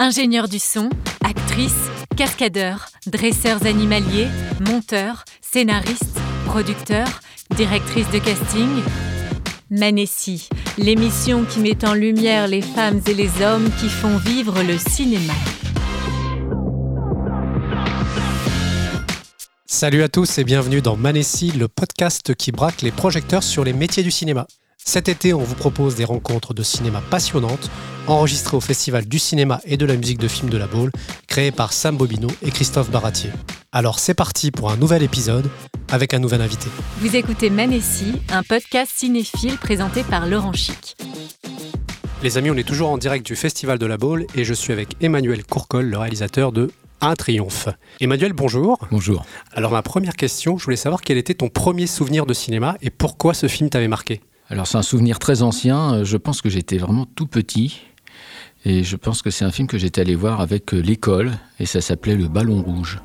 Ingénieurs du son, actrices, cascadeurs, dresseurs animaliers, monteurs, scénaristes, producteurs, directrices de casting. Manessi, l'émission qui met en lumière les femmes et les hommes qui font vivre le cinéma. Salut à tous et bienvenue dans Manessi, le podcast qui braque les projecteurs sur les métiers du cinéma. Cet été, on vous propose des rencontres de cinéma passionnantes, enregistrées au Festival du cinéma et de la musique de film de la Baule, créé par Sam Bobino et Christophe Baratier. Alors c'est parti pour un nouvel épisode avec un nouvel invité. Vous écoutez Manessi, un podcast cinéphile présenté par Laurent Chic. Les amis, on est toujours en direct du Festival de la Baule et je suis avec Emmanuel Courcol, le réalisateur de un triomphe. Emmanuel, bonjour. Bonjour. Alors ma première question, je voulais savoir quel était ton premier souvenir de cinéma et pourquoi ce film t'avait marqué? Alors c'est un souvenir très ancien, je pense que j'étais vraiment tout petit. Et je pense que c'est un film que j'étais allé voir avec euh, l'école, et ça s'appelait Le Ballon Rouge.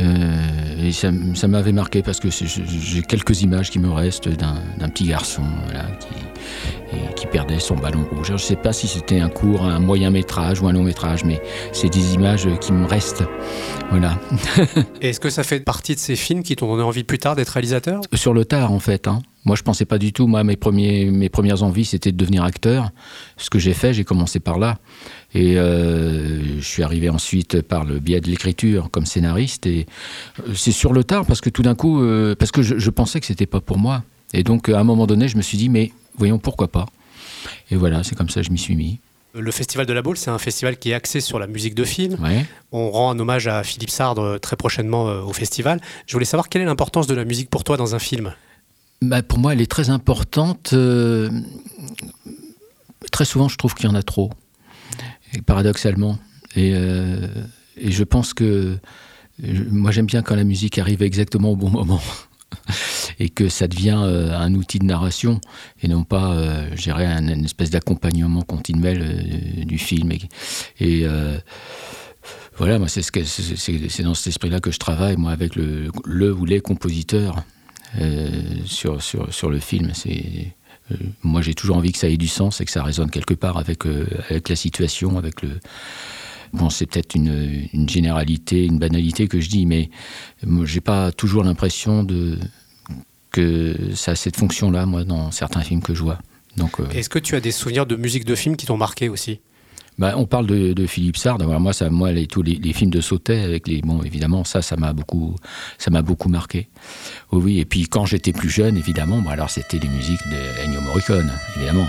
Euh, et ça, ça m'avait marqué parce que j'ai quelques images qui me restent d'un petit garçon voilà, qui, et qui perdait son ballon rouge. Alors, je ne sais pas si c'était un court, un moyen métrage ou un long métrage, mais c'est des images qui me restent. Voilà. Est-ce que ça fait partie de ces films qui t'ont donné envie plus tard d'être réalisateur? Sur le tard, en fait. hein. Moi, je pensais pas du tout. Moi, mes, premiers, mes premières envies, c'était de devenir acteur. Ce que j'ai fait, j'ai commencé par là. Et euh, je suis arrivé ensuite par le biais de l'écriture comme scénariste. Et euh, c'est sur le tard parce que tout d'un coup, euh, parce que je, je pensais que c'était pas pour moi. Et donc, à un moment donné, je me suis dit, mais voyons, pourquoi pas? Et voilà, c'est comme ça que je m'y suis mis. Le Festival de la Baule, c'est un festival qui est axé sur la musique de film. Ouais. On rend un hommage à Philippe Sardre très prochainement au festival. Je voulais savoir quelle est l'importance de la musique pour toi dans un film? Bah, pour moi, elle est très importante. euh, très souvent, je trouve qu'il y en a trop, paradoxalement. Et, euh, et je pense que moi, j'aime bien quand la musique arrive exactement au bon moment. Et que ça devient euh, un outil de narration et non pas, dirais, un, une espèce d'accompagnement continuel du film. Et, voilà, c'est dans cet esprit-là que je travaille, moi, avec le, ou les compositeurs sur, sur, sur le film. C'est, euh, moi, j'ai toujours envie que ça ait du sens et que ça résonne quelque part avec, euh, avec la situation, avec le. Bon, c'est peut-être une, généralité, une banalité que je dis, mais j'ai pas toujours l'impression de que ça a cette fonction-là, moi, dans certains films que je vois. Euh, Est-ce que tu as des souvenirs de musique de film qui t'ont marqué aussi? Bah, on parle de, de Philippe Sard. Alors moi, ça, moi, les, tous les, les films de Sautet avec les, bon, évidemment, ça, ça m'a beaucoup, ça m'a beaucoup marqué. Oui, oui. Et puis quand j'étais plus jeune, évidemment, alors c'était les musiques de Ennio Morricone, évidemment.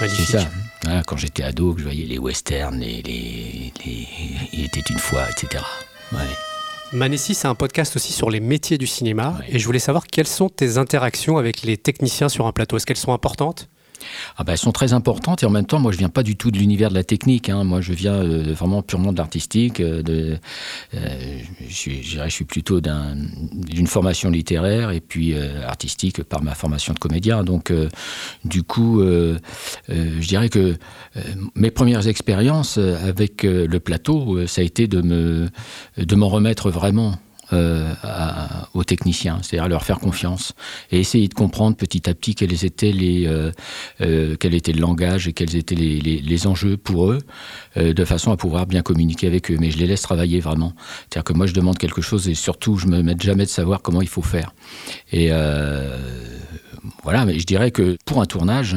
Magnifique. C'est ça. Voilà, quand j'étais ado, que je voyais les westerns, les, les, les- il était une fois, etc. Ouais. Manessi, c'est un podcast aussi sur les métiers du cinéma. Ouais. Et je voulais savoir quelles sont tes interactions avec les techniciens sur un plateau. Est-ce qu'elles sont importantes? Ah bah, elles sont très importantes et en même temps, moi, je viens pas du tout de l'univers de la technique. hein. Moi, je viens euh, vraiment purement de l'artistique. euh, euh, je, suis, je suis plutôt d'un- d'une formation littéraire et puis artistique par ma formation de comédien. Donc, du coup, je dirais que mes premières expériences avec le plateau, ça a été de me de m'en remettre vraiment. Euh, aux techniciens, c'est-à-dire leur faire confiance et essayer de comprendre petit à petit euh, euh, quel était le langage et quels étaient les, enjeux pour eux, de façon à pouvoir bien communiquer avec eux. Mais je les laisse travailler vraiment. C'est-à-dire que moi, je demande quelque chose et surtout, je me mets jamais de savoir comment il faut faire. Et voilà, mais je dirais que pour un tournage,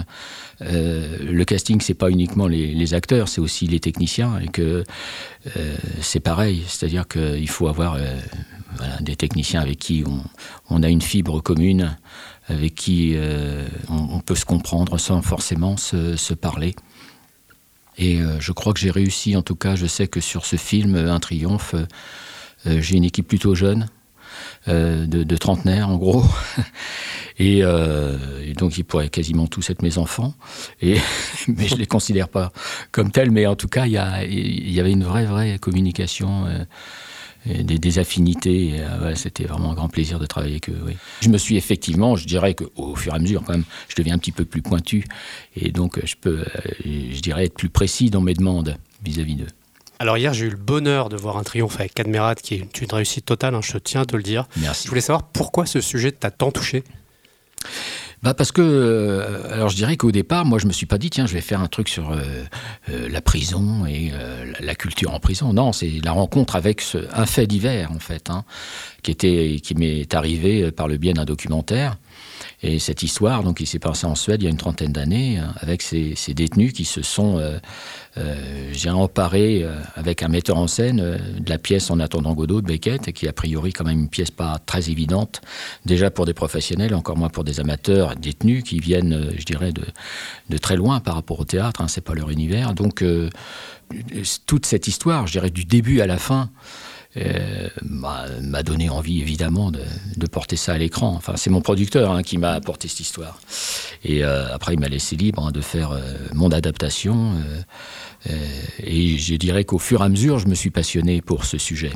euh, le casting, c'est pas uniquement les, acteurs, c'est aussi les techniciens et que euh, c'est pareil. C'est-à-dire qu'il faut avoir euh, des techniciens avec qui on, a une fibre commune, avec qui on, peut se comprendre sans forcément se, parler. Et je crois que j'ai réussi, en tout cas, je sais que sur ce film, Un triomphe, j'ai une équipe plutôt jeune, de, de trentenaires en gros. Et, euh, et donc ils pourraient quasiment tous être mes enfants. Et, mais je ne les considère pas comme tels. Mais en tout cas, il y, y avait une vraie, vraie communication. euh, et des, affinités. euh, C'était vraiment un grand plaisir de travailler avec eux. oui. Je me suis effectivement, je dirais qu'au fur et à mesure, quand même, je deviens un petit peu plus pointu. Et donc, je peux, euh, je dirais, être plus précis dans mes demandes vis-à-vis d'eux. Alors hier, j'ai eu le bonheur de voir un triomphe avec Cadmerat, qui est une réussite totale, hein, je tiens à te le dire. Merci. Je voulais savoir pourquoi ce sujet t'a tant touché. bah parce que, euh, alors je dirais qu'au départ, moi je me suis pas dit, tiens, je vais faire un truc sur euh, euh, la prison et la culture en prison. Non, c'est la rencontre avec ce, un fait divers, en fait, hein, qui, était, qui m'est arrivé par le biais d'un documentaire. Et cette histoire, donc, qui s'est passée en Suède il y a une trentaine d'années, euh, avec ces, détenus qui se sont, euh, euh, j'ai emparé avec un metteur en scène de la pièce En attendant Godot de Beckett, qui est a priori quand même une pièce pas très évidente, déjà pour des professionnels, encore moins pour des amateurs détenus qui viennent, je dirais, de, de très loin par rapport au théâtre. Hein, c'est pas leur univers. Donc toute cette histoire, je dirais, du début à la fin. Euh, m'a donné envie évidemment de, porter ça à l'écran. Enfin, c'est mon producteur hein, qui m'a apporté cette histoire. Et euh, après, il m'a laissé libre hein, de faire euh, mon adaptation. et je dirais qu'au fur et à mesure, je me suis passionné pour ce sujet.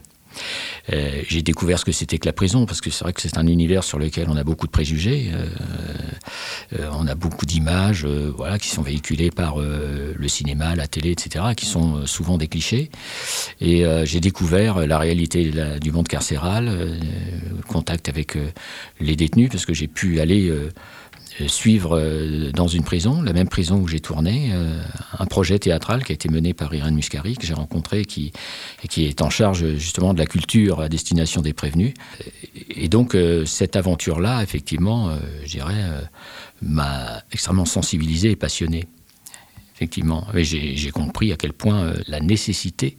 J'ai découvert ce que c'était que la prison, parce que c'est vrai que c'est un univers sur lequel on a beaucoup de préjugés. On a beaucoup d'images voilà, qui sont véhiculées par le cinéma, la télé, etc., qui sont souvent des clichés. Et j'ai découvert la réalité du monde carcéral, contact avec les détenus, parce que j'ai pu aller suivre euh, dans une prison, la même prison où j'ai tourné, euh, un projet théâtral qui a été mené par Irène Muscari, que j'ai rencontré, qui, qui est en charge justement de la culture à destination des prévenus. Et donc, euh, cette aventure-là, effectivement, je dirais, m'a extrêmement sensibilisé et passionné. Effectivement. J'ai compris à quel point la nécessité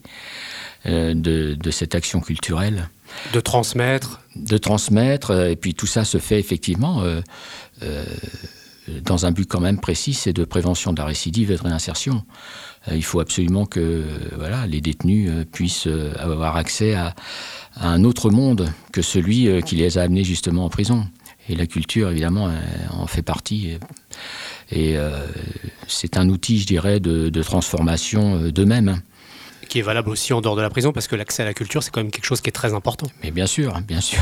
de cette action culturelle de transmettre De transmettre, et puis tout ça se fait effectivement euh, dans un but quand même précis, c'est de prévention de la récidive et de réinsertion. Euh, il faut absolument que voilà, les détenus euh, puissent avoir accès à, un autre monde que celui qui les a amenés justement en prison. Et la culture, évidemment, en fait partie. Et c'est un outil, je dirais, de, de transformation d'eux-mêmes qui est valable aussi en dehors de la prison, parce que l'accès à la culture, c'est quand même quelque chose qui est très important. Mais bien sûr, bien sûr.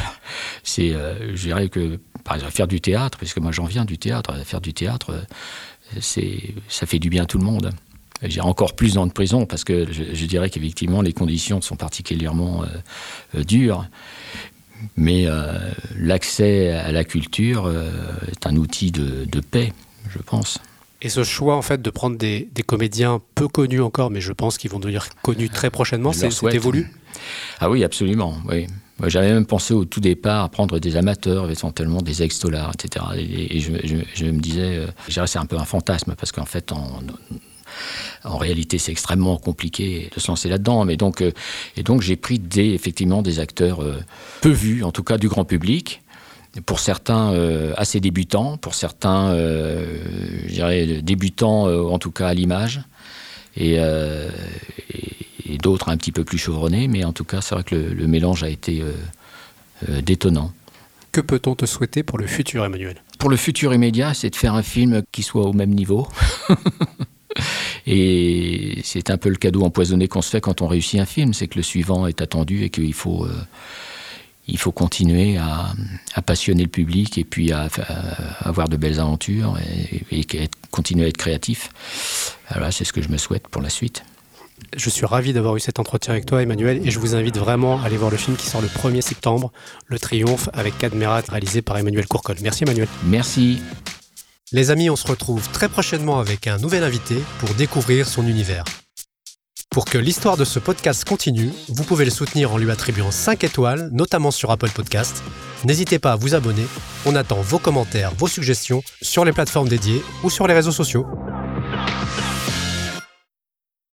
C'est, euh, je dirais que, par exemple, faire du théâtre, parce que moi j'en viens du théâtre, faire du théâtre, euh, c'est, ça fait du bien à tout le monde. J'ai encore plus dans de prison, parce que je, dirais qu'effectivement, les conditions sont particulièrement euh, dures. Mais l'accès à la culture est un outil de paix, je pense. Et ce choix, en fait, de prendre des, comédiens peu connus encore, mais je pense qu'ils vont devenir connus très prochainement, c'est évolué Ah oui, absolument, oui. J'avais même pensé au tout départ à prendre des amateurs, éventuellement des ex-dollars, etc. Et, je, me disais, euh, c'est un peu un fantasme, parce qu'en fait, en, en réalité, c'est extrêmement compliqué de se lancer là-dedans. Mais donc, euh, et donc, j'ai pris des, effectivement des acteurs euh, peu vus, en tout cas du grand public, pour certains euh, assez débutants, pour certains, euh, je dirais, débutants euh, en tout cas à l'image, et, d'autres un petit peu plus chevronnés, mais en tout cas, c'est vrai que le, mélange a été détonnant. Que peut-on te souhaiter pour le futur, Emmanuel? Pour le futur immédiat, c'est de faire un film qui soit au même niveau. et c'est un peu le cadeau empoisonné qu'on se fait quand on réussit un film, c'est que le suivant est attendu et qu'il faut il faut continuer à, passionner le public et puis à, avoir de belles aventures et, continuer à être créatif. Voilà, c'est ce que je me souhaite pour la suite. Je suis ravi d'avoir eu cet entretien avec toi, Emmanuel, et je vous invite vraiment à aller voir le film qui sort le 1er septembre, Le Triomphe, avec Cadmerat, réalisé par Emmanuel Courcol. Merci, Emmanuel. Merci. Les amis, on se retrouve très prochainement avec un nouvel invité pour découvrir son univers. Pour que l'histoire de ce podcast continue, vous pouvez le soutenir en lui attribuant 5 étoiles, notamment sur Apple Podcast. N'hésitez pas à vous abonner. On attend vos commentaires, vos suggestions sur les plateformes dédiées ou sur les réseaux sociaux.